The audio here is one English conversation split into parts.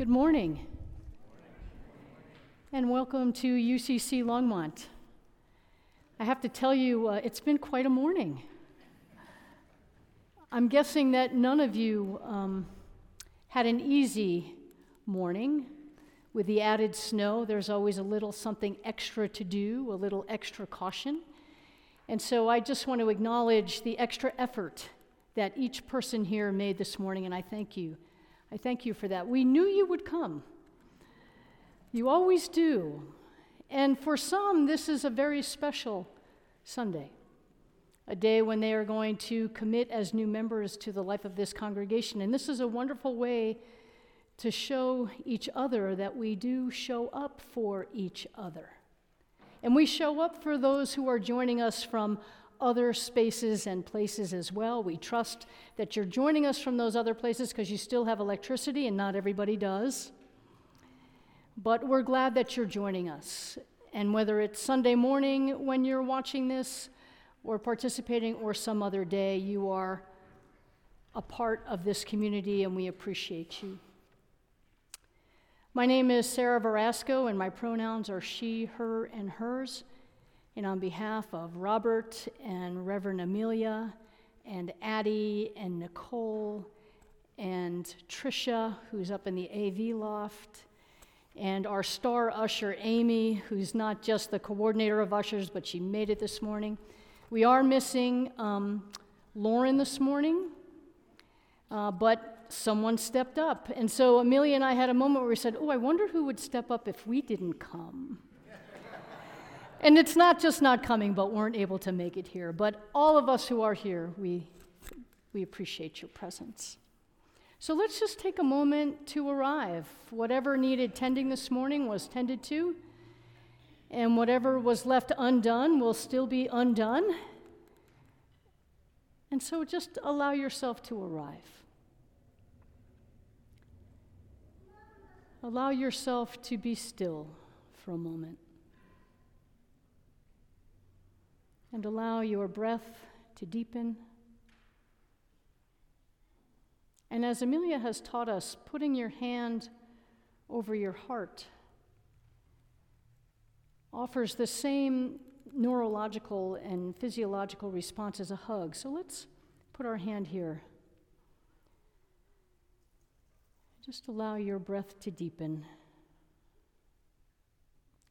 Good morning. And welcome to UCC Longmont. I have to tell you, uh, it's been quite a morning. I'm guessing that none of you um, had an easy morning. With the added snow, there's always a little something extra to do, a little extra caution. And so I just want to acknowledge the extra effort that each person here made this morning, and I thank you. I thank you for that. We knew you would come. You always do. And for some, this is a very special Sunday, a day when they are going to commit as new members to the life of this congregation. And this is a wonderful way to show each other that we do show up for each other. And we show up for those who are joining us from other spaces and places as well. We trust that you're joining us from those other places because you still have electricity and not everybody does. But we're glad that you're joining us. And whether it's Sunday morning when you're watching this or participating or some other day, you are a part of this community and we appreciate you. My name is Sarah Verasco, and my pronouns are she, her, and hers. And on behalf of Robert and Reverend Amelia and Addie and Nicole and Trisha, who's up in the AV loft, and our star usher, Amy, who's not just the coordinator of ushers, but she made it this morning. We are missing um, Lauren this morning, uh, but someone stepped up. And so Amelia and I had a moment where we said, Oh, I wonder who would step up if we didn't come. And it's not just not coming, but weren't able to make it here. But all of us who are here, we, we appreciate your presence. So let's just take a moment to arrive. Whatever needed tending this morning was tended to, and whatever was left undone will still be undone. And so just allow yourself to arrive. Allow yourself to be still for a moment. And allow your breath to deepen. And as Amelia has taught us, putting your hand over your heart offers the same neurological and physiological response as a hug. So let's put our hand here. Just allow your breath to deepen.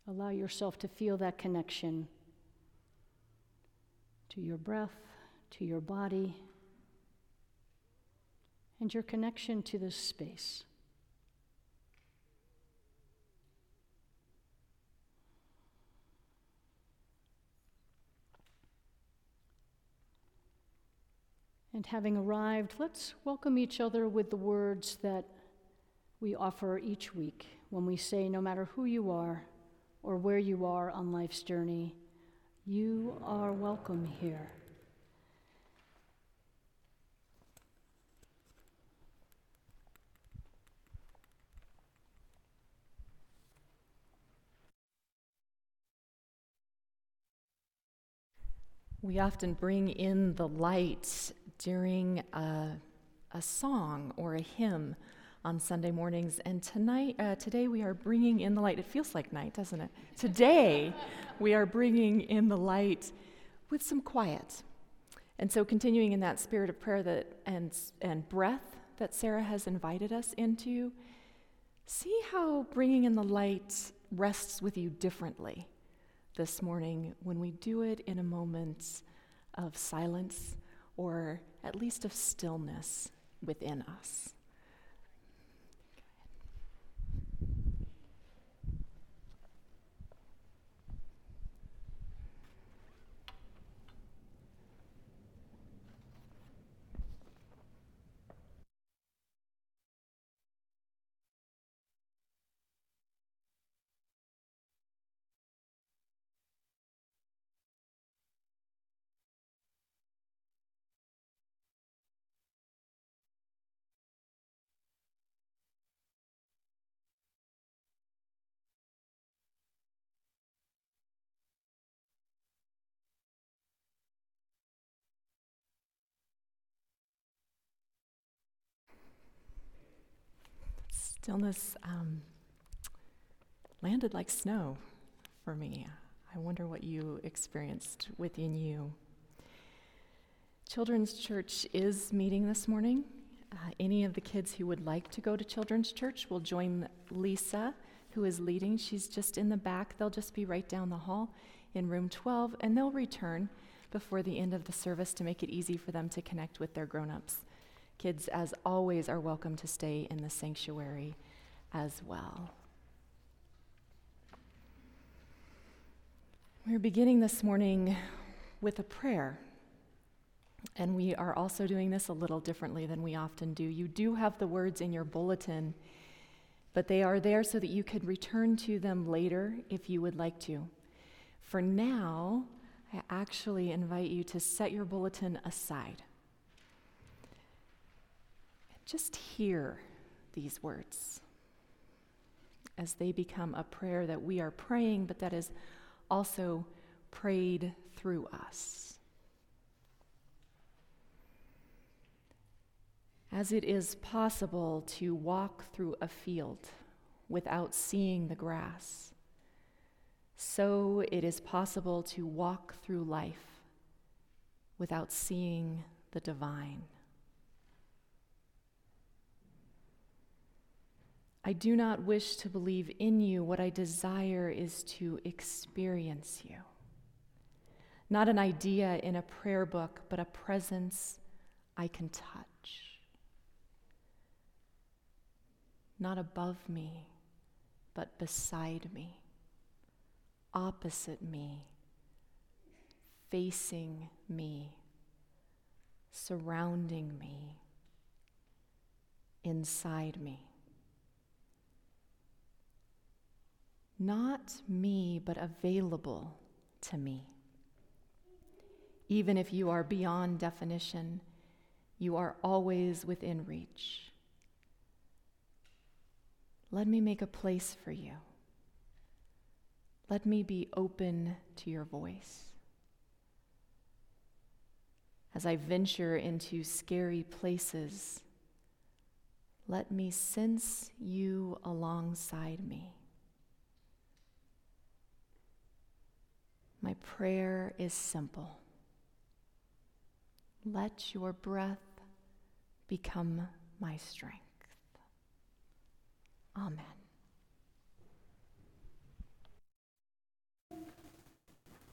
Allow yourself to feel that connection to your breath, to your body, and your connection to this space. And having arrived, let's welcome each other with the words that we offer each week when we say, no matter who you are or where you are on life's journey, you are welcome here. We often bring in the light during a, a song or a hymn on Sunday mornings. And tonight, uh, today we are bringing in the light. It feels like night, doesn't it? Today we are bringing in the light with some quiet. And so, continuing in that spirit of prayer that and and breath that Sarah has invited us into, see how bringing in the light rests with you differently this morning when we do it in a moment of silence or at least of stillness within us. Stillness um, landed like snow for me. I wonder what you experienced within you. Children's Church is meeting this morning. Uh, any of the kids who would like to go to Children's Church will join Lisa, who is leading. She's just in the back. They'll just be right down the hall in room 12, and they'll return before the end of the service to make it easy for them to connect with their grown ups. Kids, as always, are welcome to stay in the sanctuary as well. We're beginning this morning with a prayer. And we are also doing this a little differently than we often do. You do have the words in your bulletin, but they are there so that you could return to them later if you would like to. For now, I actually invite you to set your bulletin aside. Just hear these words as they become a prayer that we are praying, but that is also prayed through us. As it is possible to walk through a field without seeing the grass, so it is possible to walk through life without seeing the divine. I do not wish to believe in you. What I desire is to experience you. Not an idea in a prayer book, but a presence I can touch. Not above me, but beside me opposite me, facing me, surrounding me, inside me. Not me, but available to me. Even if you are beyond definition, you are always within reach. Let me make a place for you. Let me be open to your voice. As I venture into scary places, let me sense you alongside me. My prayer is simple. Let your breath become my strength. Amen.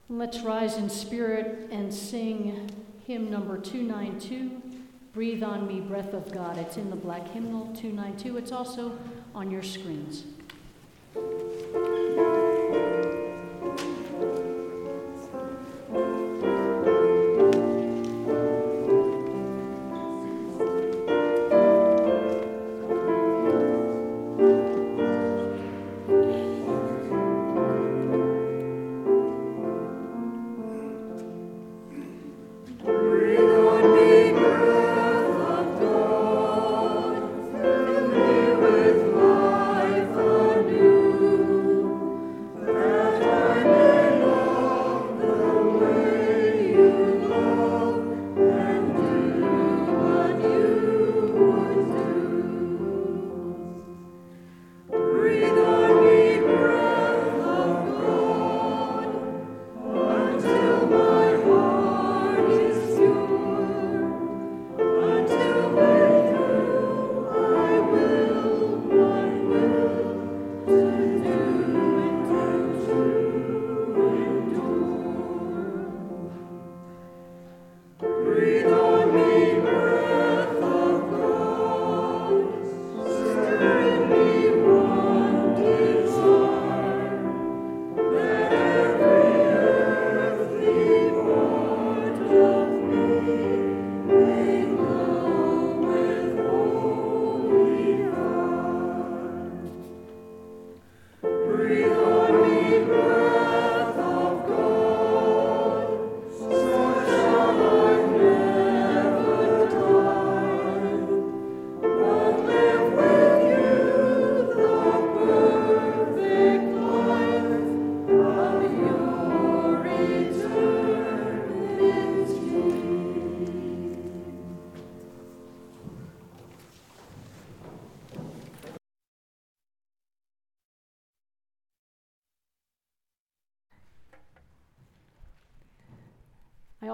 Let's rise in spirit and sing hymn number 292, Breathe on Me, Breath of God. It's in the black hymnal 292. It's also on your screens.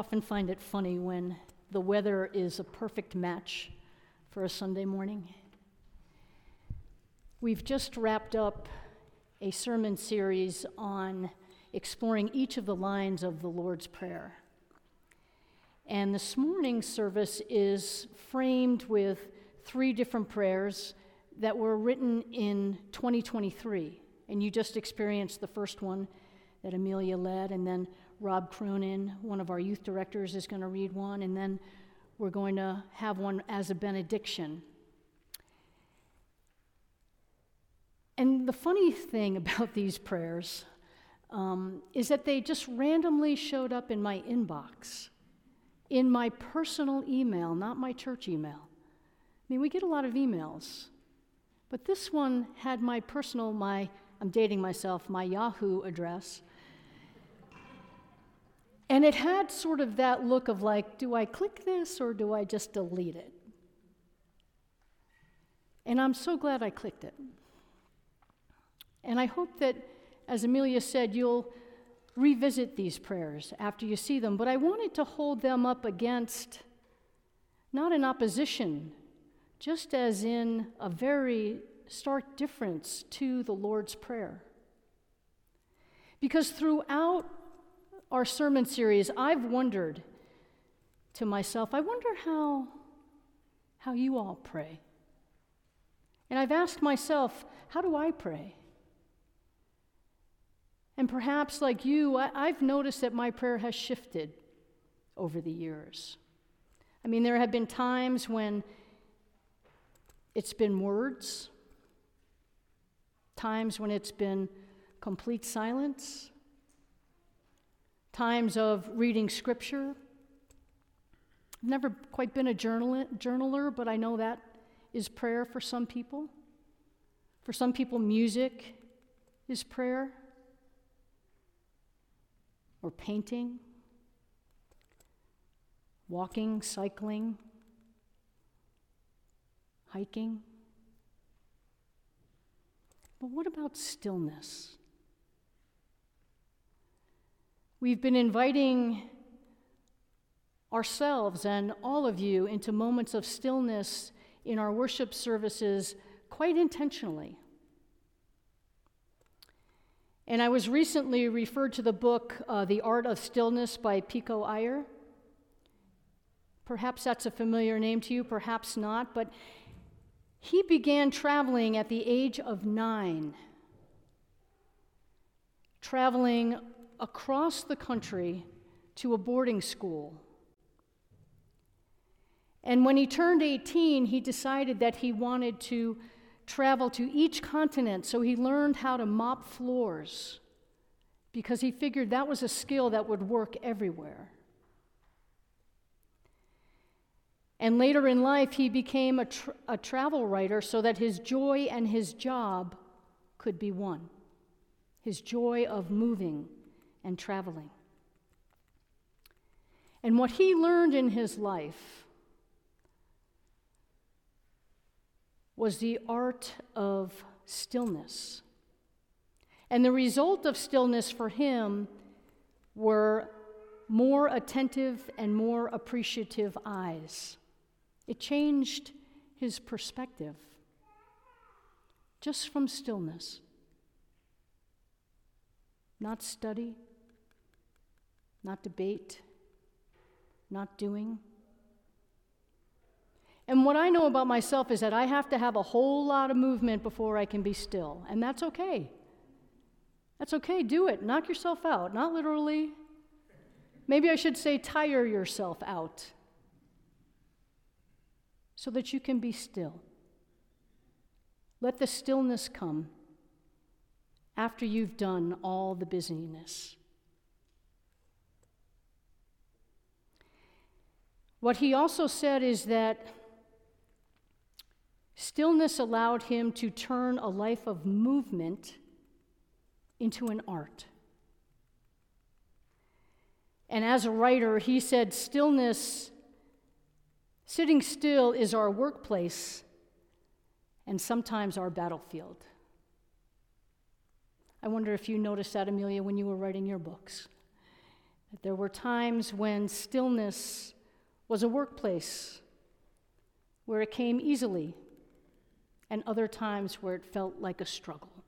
Often find it funny when the weather is a perfect match for a Sunday morning. We've just wrapped up a sermon series on exploring each of the lines of the Lord's Prayer. And this morning's service is framed with three different prayers that were written in 2023. And you just experienced the first one that Amelia led, and then Rob Cronin, one of our youth directors, is going to read one, and then we're going to have one as a benediction. And the funny thing about these prayers um, is that they just randomly showed up in my inbox, in my personal email, not my church email. I mean, we get a lot of emails, but this one had my personal, my, I'm dating myself, my Yahoo address. And it had sort of that look of like, do I click this or do I just delete it? And I'm so glad I clicked it. And I hope that, as Amelia said, you'll revisit these prayers after you see them. But I wanted to hold them up against, not in opposition, just as in a very stark difference to the Lord's Prayer. Because throughout our sermon series, I've wondered to myself, I wonder how, how you all pray. And I've asked myself, how do I pray? And perhaps, like you, I, have noticed that my prayer has shifted over the years. I mean, there have been times when it's been words, times when it's been complete silence, times of reading scripture. I've never quite been a journal- journaler, but I know that is prayer for some people. For some people, music is prayer, or painting, walking, cycling, hiking. But what about stillness? We've been inviting ourselves and all of you into moments of stillness in our worship services quite intentionally. And I was recently referred to the book uh, The Art of Stillness by Pico Iyer. Perhaps that's a familiar name to you, perhaps not, but he began traveling at the age of nine, traveling across the country to a boarding school. And when he turned 18, he decided that he wanted to travel to each continent, so he learned how to mop floors because he figured that was a skill that would work everywhere. And later in life, he became a, a travel writer so that his joy and his job could be one his joy of moving and traveling. And what he learned in his life was the art of stillness. And the result of stillness for him were more attentive and more appreciative eyes. It changed his perspective just from stillness. Not study, not debate, not doing. And what I know about myself is that I have to have a whole lot of movement before I can be still, and that's okay. That's okay, do it. Knock yourself out, not literally. Maybe I should say, tire yourself out so that you can be still. Let the stillness come after you've done all the busyness. What he also said is that stillness allowed him to turn a life of movement into an art. And as a writer, he said, stillness, sitting still, is our workplace and sometimes our battlefield. I wonder if you noticed that, Amelia, when you were writing your books That there were times when stillness was a workplace where it came easily, and other times where it felt like a struggle.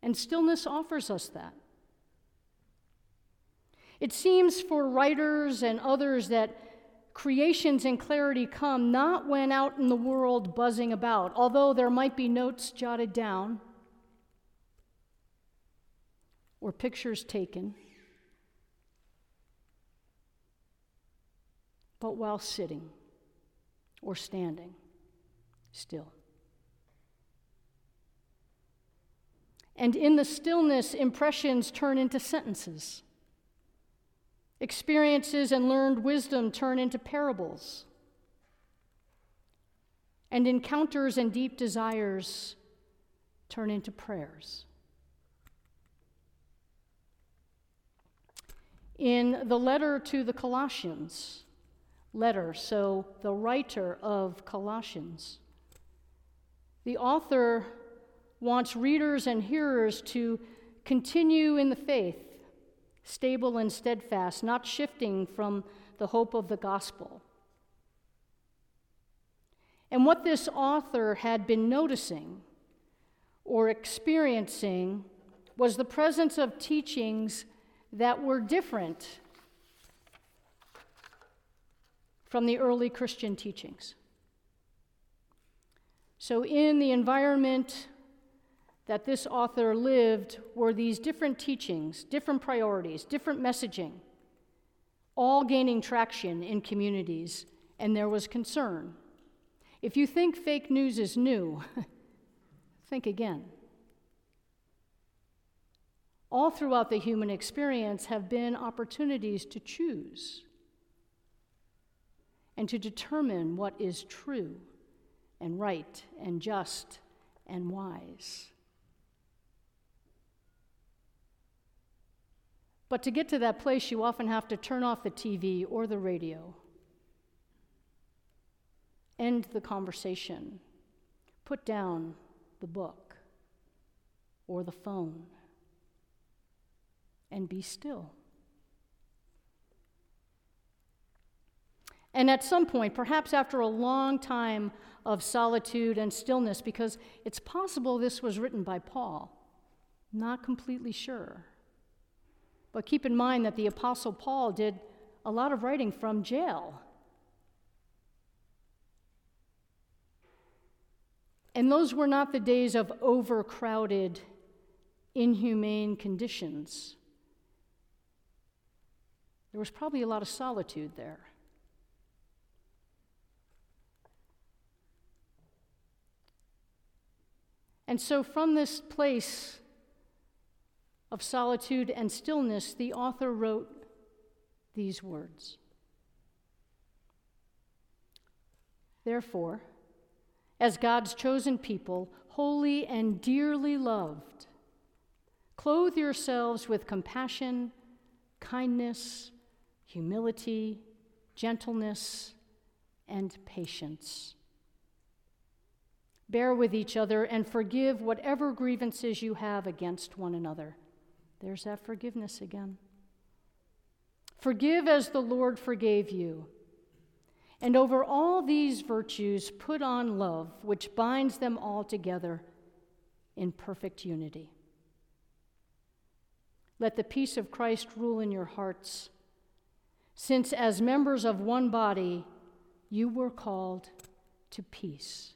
And stillness offers us that. It seems for writers and others that creations and clarity come not when out in the world buzzing about, although there might be notes jotted down or pictures taken, but while sitting or standing still. And in the stillness, impressions turn into sentences. Experiences and learned wisdom turn into parables. And encounters and deep desires turn into prayers. In the letter to the Colossians, letter, so the writer of Colossians, the author wants readers and hearers to continue in the faith stable and steadfast, not shifting from the hope of the gospel. And what this author had been noticing or experiencing was the presence of teachings that were different from the early Christian teachings. So, in the environment that this author lived were these different teachings, different priorities, different messaging, all gaining traction in communities, and there was concern. If you think fake news is new, think again. All throughout the human experience have been opportunities to choose and to determine what is true and right and just and wise. But to get to that place, you often have to turn off the TV or the radio, end the conversation, put down the book or the phone, and be still. And at some point, perhaps after a long time of solitude and stillness, because it's possible this was written by Paul, not completely sure. But keep in mind that the Apostle Paul did a lot of writing from jail. And those were not the days of overcrowded, inhumane conditions. There was probably a lot of solitude there. And so, from this place of solitude and stillness, the author wrote these words Therefore, as God's chosen people, holy and dearly loved, clothe yourselves with compassion, kindness, humility, gentleness, and patience. Bear with each other and forgive whatever grievances you have against one another. There's that forgiveness again. Forgive as the Lord forgave you. And over all these virtues, put on love, which binds them all together in perfect unity. Let the peace of Christ rule in your hearts, since as members of one body, you were called to peace.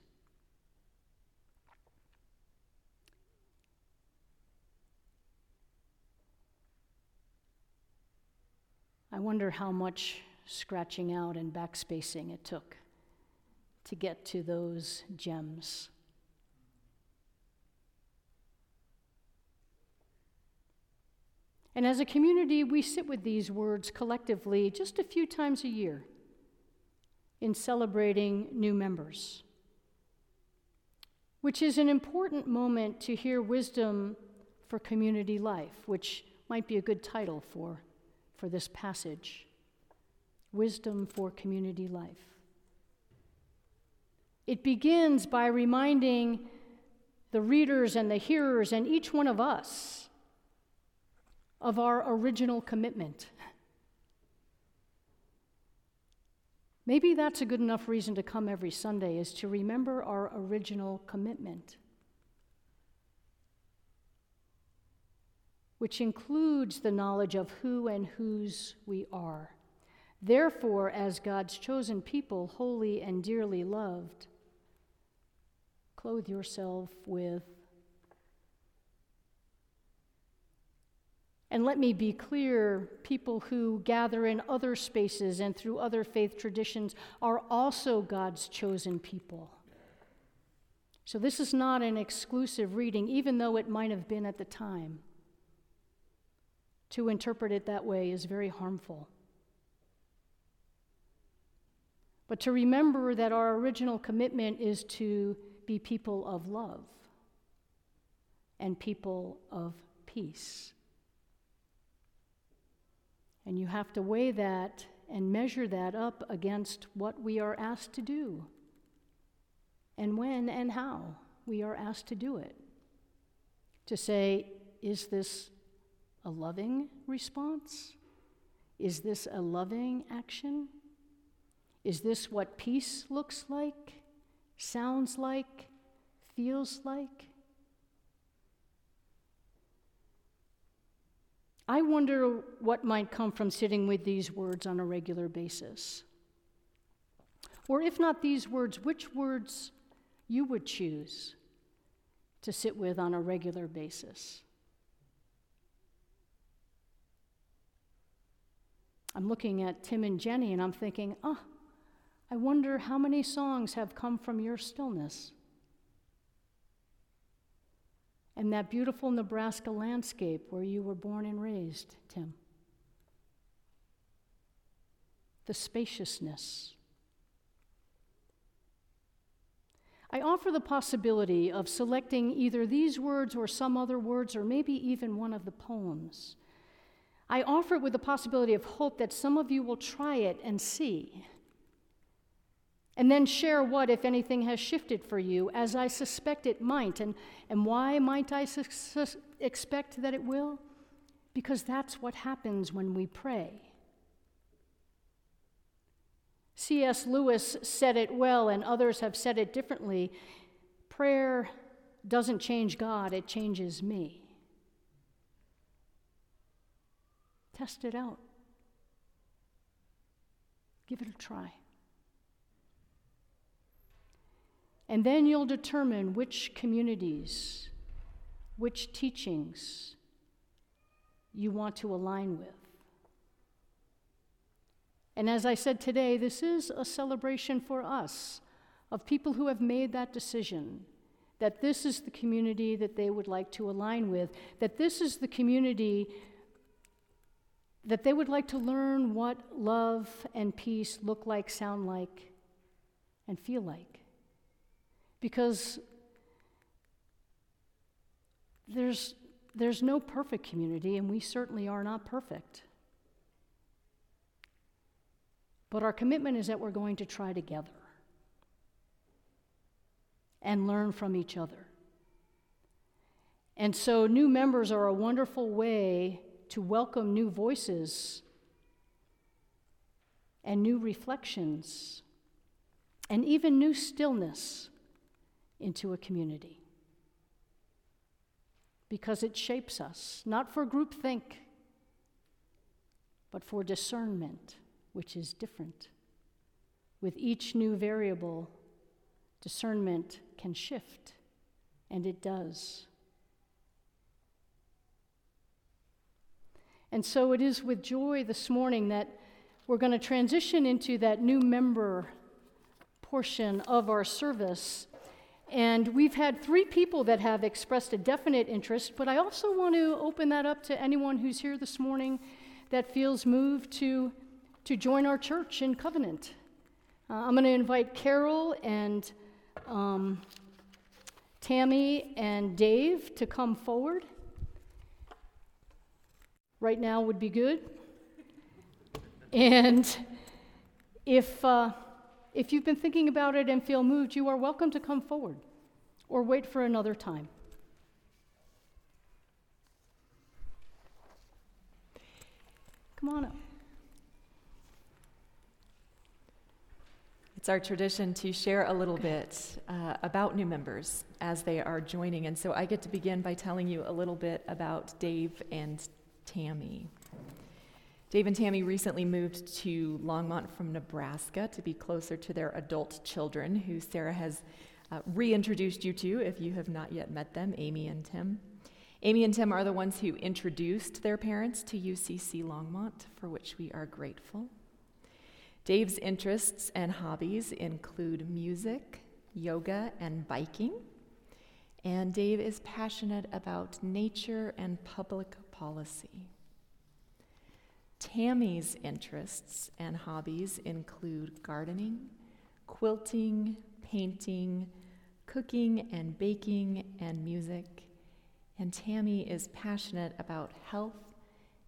I wonder how much scratching out and backspacing it took to get to those gems. And as a community, we sit with these words collectively just a few times a year in celebrating new members, which is an important moment to hear wisdom for community life, which might be a good title for for this passage Wisdom for Community Life. It begins by reminding the readers and the hearers and each one of us of our original commitment. Maybe that's a good enough reason to come every Sunday, is to remember our original commitment, which includes the knowledge of who and whose we are. Therefore, as God's chosen people, holy and dearly loved, clothe yourself with And let me be clear people who gather in other spaces and through other faith traditions are also God's chosen people. So this is not an exclusive reading, even though it might have been at the time. To interpret it that way is very harmful. But to remember that our original commitment is to be people of love and people of peace. And you have to weigh that and measure that up against what we are asked to do and when and how we are asked to do it. To say, is this a loving response? Is this a loving action? Is this what peace looks like, sounds like, feels like? I wonder what might come from sitting with these words on a regular basis. Or if not these words, which words you would choose to sit with on a regular basis. I'm looking at Tim and Jenny and I'm thinking, oh, I wonder how many songs have come from your stillness and that beautiful Nebraska landscape where you were born and raised, Tim. The spaciousness. I offer the possibility of selecting either these words or some other words, or maybe even one of the poems. I offer it with the possibility of hope that some of you will try it and see and then share what, if anything, has shifted for you, as I suspect it might. And, and why might I su- su- expect that it will? Because that's what happens when we pray. C.S. Lewis said it well, and others have said it differently. Prayer doesn't change God, it changes me. Test it out. Give it a try. And then you'll determine which communities, which teachings you want to align with. And as I said today, this is a celebration for us of people who have made that decision that this is the community that they would like to align with, that this is the community that they would like to learn what love and peace look like, sound like, and feel like. Because there's, there's no perfect community, and we certainly are not perfect. But our commitment is that we're going to try together and learn from each other. And so, new members are a wonderful way to welcome new voices and new reflections and even new stillness into a community. Because it shapes us, not for groupthink, but for discernment, which is different. With each new variable, discernment can shift, and it does. And so it is with joy this morning that we're going to transition into that new member portion of our service and we've had three people that have expressed a definite interest, but I also want to open that up to anyone who's here this morning that feels moved to, to join our church in covenant. Uh, I'm going to invite Carol and um, Tammy and Dave to come forward. Right now would be good. And if. Uh, if you've been thinking about it and feel moved, you are welcome to come forward or wait for another time. Come on up. It's our tradition to share a little bit uh, about new members as they are joining. And so I get to begin by telling you a little bit about Dave and Tammy. Dave and Tammy recently moved to Longmont from Nebraska to be closer to their adult children, who Sarah has uh, reintroduced you to if you have not yet met them, Amy and Tim. Amy and Tim are the ones who introduced their parents to UCC Longmont, for which we are grateful. Dave's interests and hobbies include music, yoga, and biking. And Dave is passionate about nature and public policy. Tammy's interests and hobbies include gardening, quilting, painting, cooking and baking, and music. And Tammy is passionate about health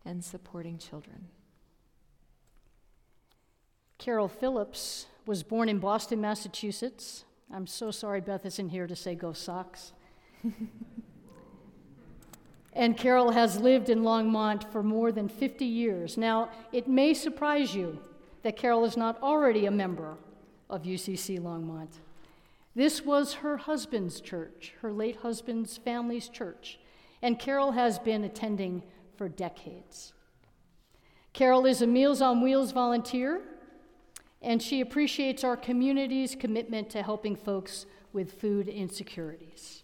and supporting children. Carol Phillips was born in Boston, Massachusetts. I'm so sorry Beth isn't here to say go Sox. and Carol has lived in Longmont for more than 50 years. Now, it may surprise you that Carol is not already a member of UCC Longmont. This was her husband's church, her late husband's family's church, and Carol has been attending for decades. Carol is a Meals on Wheels volunteer and she appreciates our community's commitment to helping folks with food insecurities.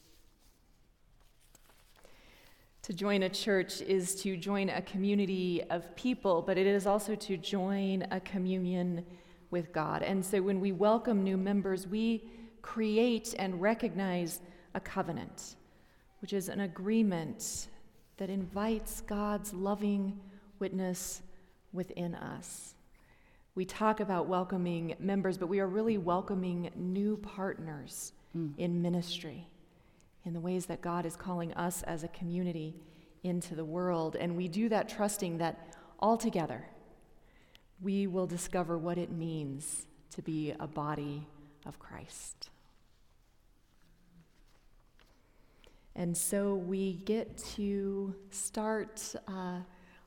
To join a church is to join a community of people, but it is also to join a communion with God. And so when we welcome new members, we create and recognize a covenant, which is an agreement that invites God's loving witness within us. We talk about welcoming members, but we are really welcoming new partners mm. in ministry in the ways that God is calling us as a community into the world. And we do that trusting that all together we will discover what it means to be a body of Christ. And so we get to start uh,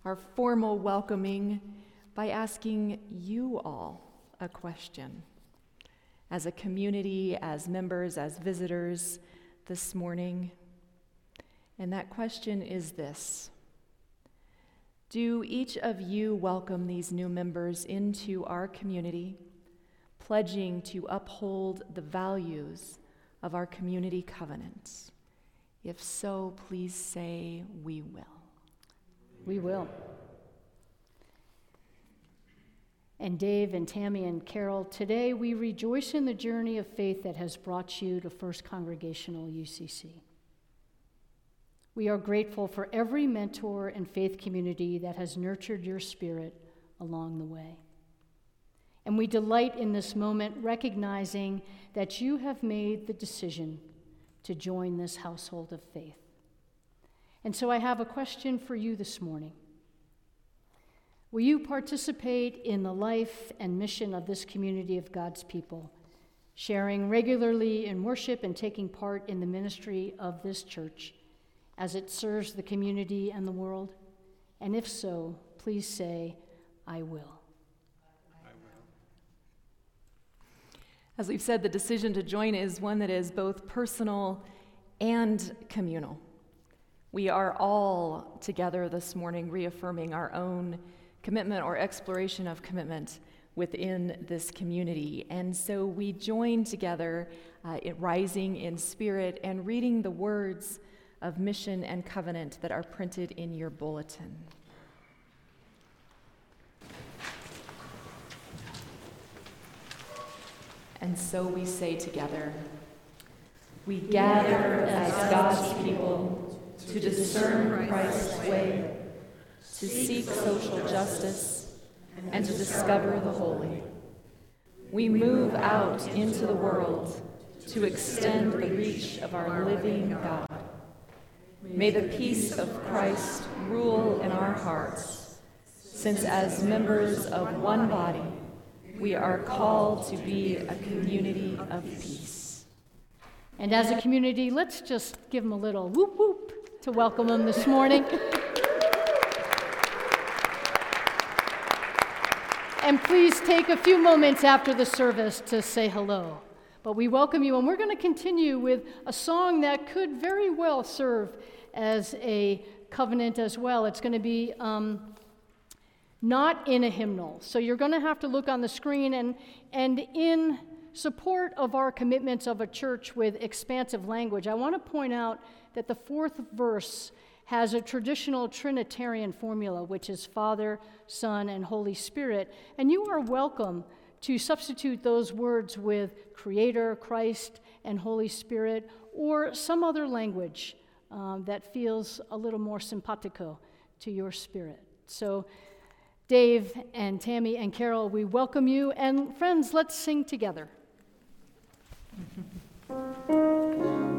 our formal welcoming by asking you all a question. As a community, as members, as visitors this morning. And that question is this Do each of you welcome these new members into our community, pledging to uphold the values of our community covenants? If so, please say, We will. We will. And Dave and Tammy and Carol, today we rejoice in the journey of faith that has brought you to First Congregational UCC. We are grateful for every mentor and faith community that has nurtured your spirit along the way. And we delight in this moment recognizing that you have made the decision to join this household of faith. And so I have a question for you this morning. Will you participate in the life and mission of this community of God's people, sharing regularly in worship and taking part in the ministry of this church as it serves the community and the world? And if so, please say, I will. I will. As we've said, the decision to join is one that is both personal and communal. We are all together this morning reaffirming our own commitment or exploration of commitment within this community. And so we join together, uh, in rising in spirit and reading the words of mission and covenant that are printed in your bulletin. And so we say together, we gather as God's people to discern Christ's way to seek social justice, and to discover the holy. We move out into the world to extend the reach of our living God. May the peace of Christ rule in our hearts, since as members of one body, we are called to be a community of peace. And as a community, let's just give them a little whoop whoop to welcome them this morning. and please take a few moments after the service to say hello. But we welcome you, and we're going to continue with a song that could very well serve as a covenant as well. It's going to be um, not in a hymnal. So you're going to have to look on the screen, and, and in support of our commitments of a church with expansive language, I want to point out that the fourth verse has a traditional Trinitarian formula, which is Father, Son, and Holy Spirit. And you are welcome to substitute those words with Creator, Christ, and Holy Spirit, or some other language um, that feels a little more simpatico to your spirit. So, Dave and Tammy and Carol, we welcome you. And friends, let's sing together.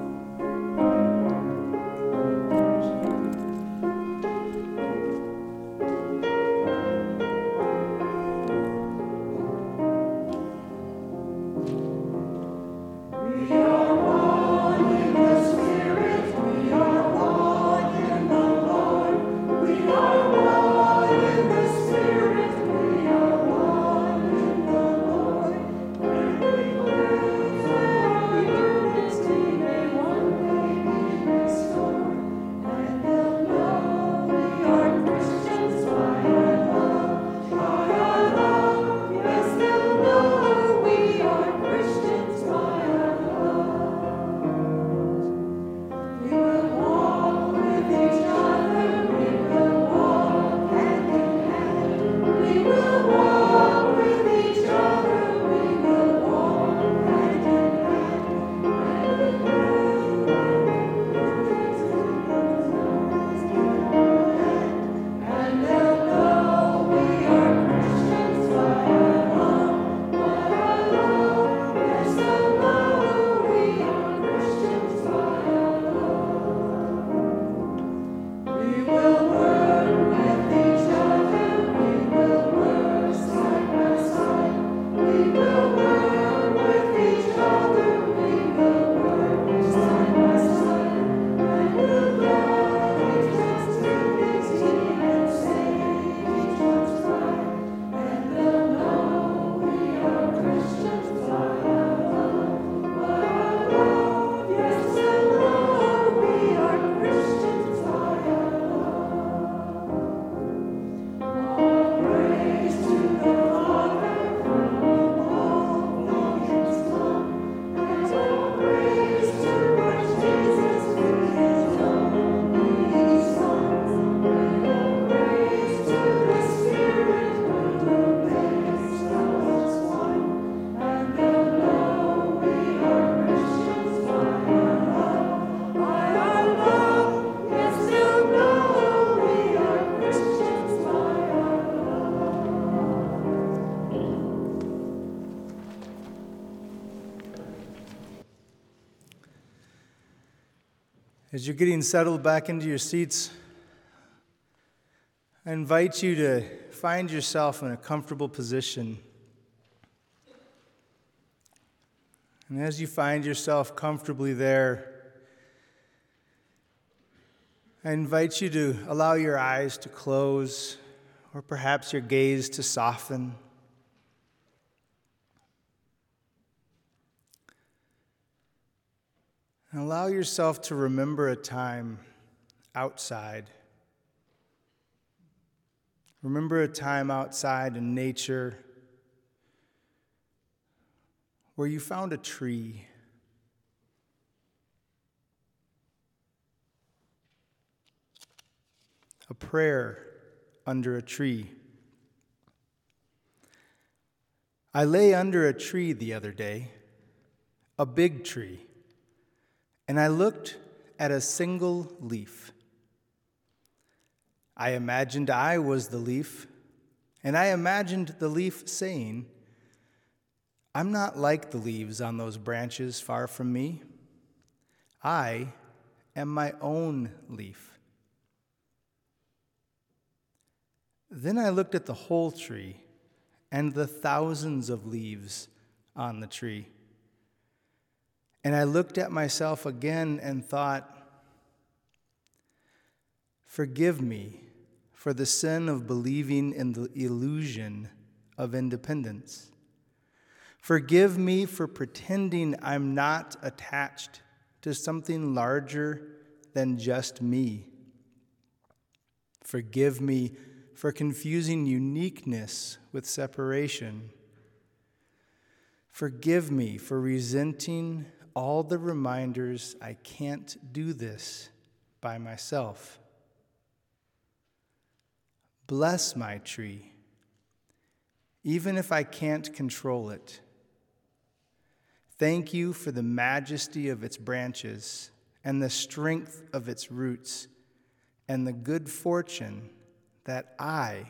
As you're getting settled back into your seats, I invite you to find yourself in a comfortable position. And as you find yourself comfortably there, I invite you to allow your eyes to close or perhaps your gaze to soften. Allow yourself to remember a time outside. Remember a time outside in nature where you found a tree. A prayer under a tree. I lay under a tree the other day, a big tree and I looked at a single leaf. I imagined I was the leaf, and I imagined the leaf saying, I'm not like the leaves on those branches far from me. I am my own leaf. Then I looked at the whole tree and the thousands of leaves on the tree. And I looked at myself again and thought, Forgive me for the sin of believing in the illusion of independence. Forgive me for pretending I'm not attached to something larger than just me. Forgive me for confusing uniqueness with separation. Forgive me for resenting all the reminders I can't do this by myself. Bless my tree, even if I can't control it. Thank you for the majesty of its branches and the strength of its roots and the good fortune that I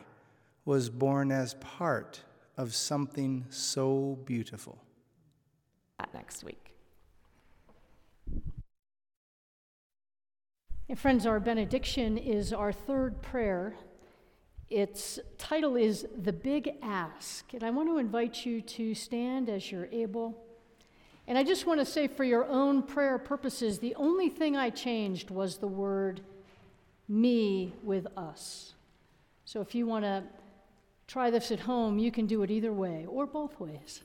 was born as part of something so beautiful. Next week. And friends, our benediction is our third prayer. Its title is The Big Ask. And I want to invite you to stand as you're able. And I just want to say, for your own prayer purposes, the only thing I changed was the word me with us. So if you want to try this at home, you can do it either way or both ways.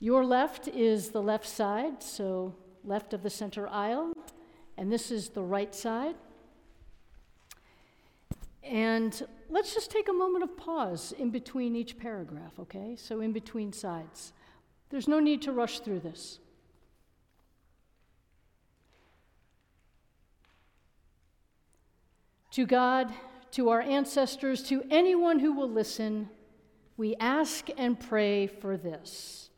Your left is the left side, so left of the center aisle, and this is the right side. And let's just take a moment of pause in between each paragraph, okay? So, in between sides. There's no need to rush through this. To God, to our ancestors, to anyone who will listen, we ask and pray for this.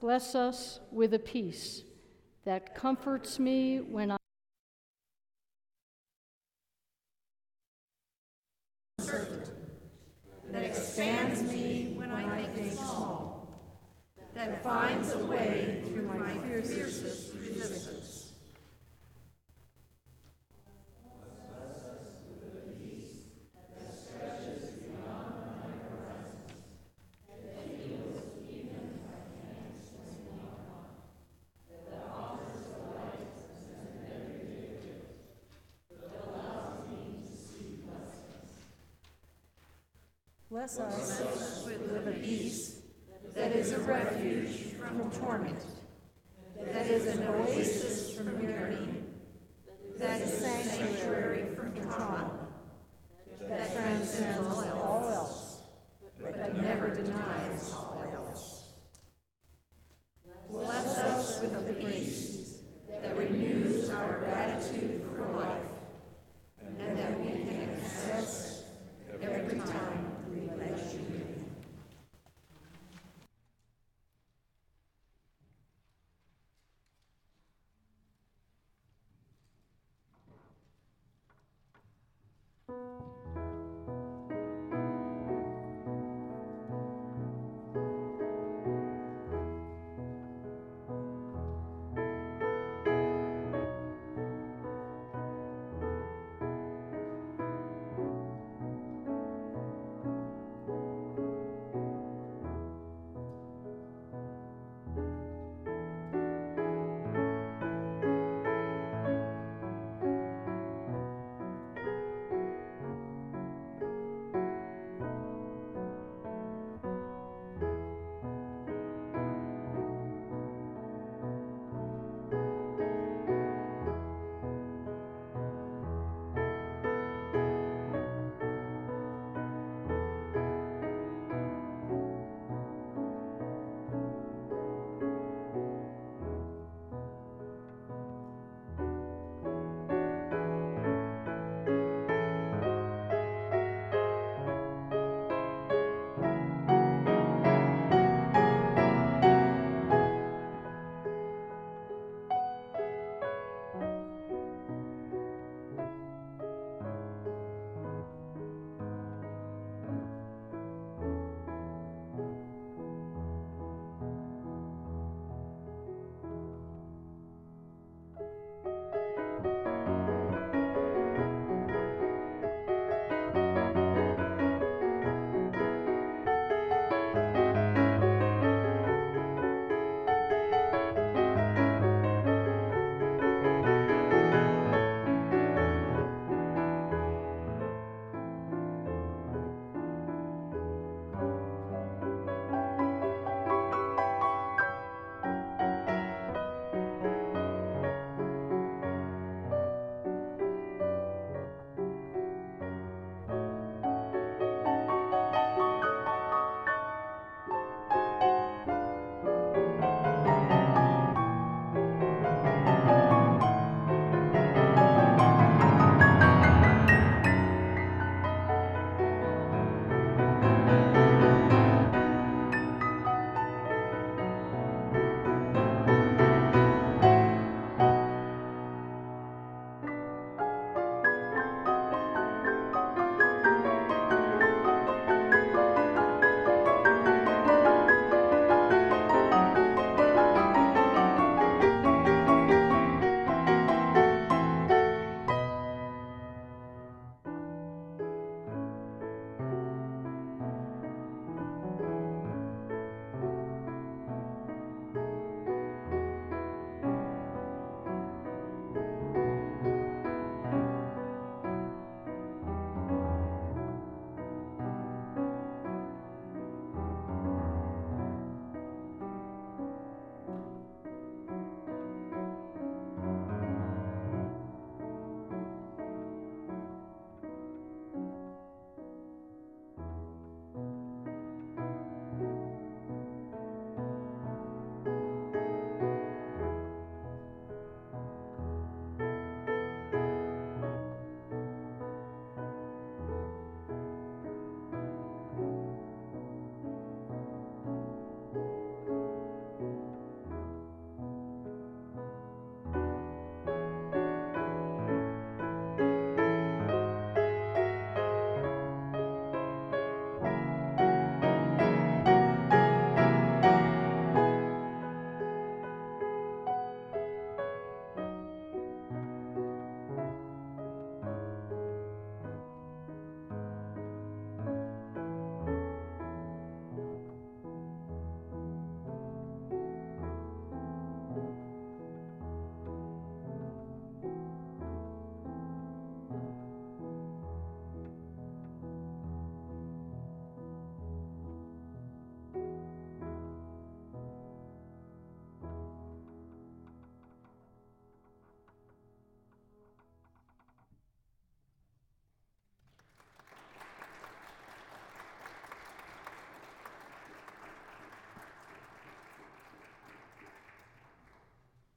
Bless us with a peace that comforts me when I. That expands me when I think small, that finds a way through my fiercest resistance. Bless us with a peace that is a refuge from torment, that is an oasis from tyranny,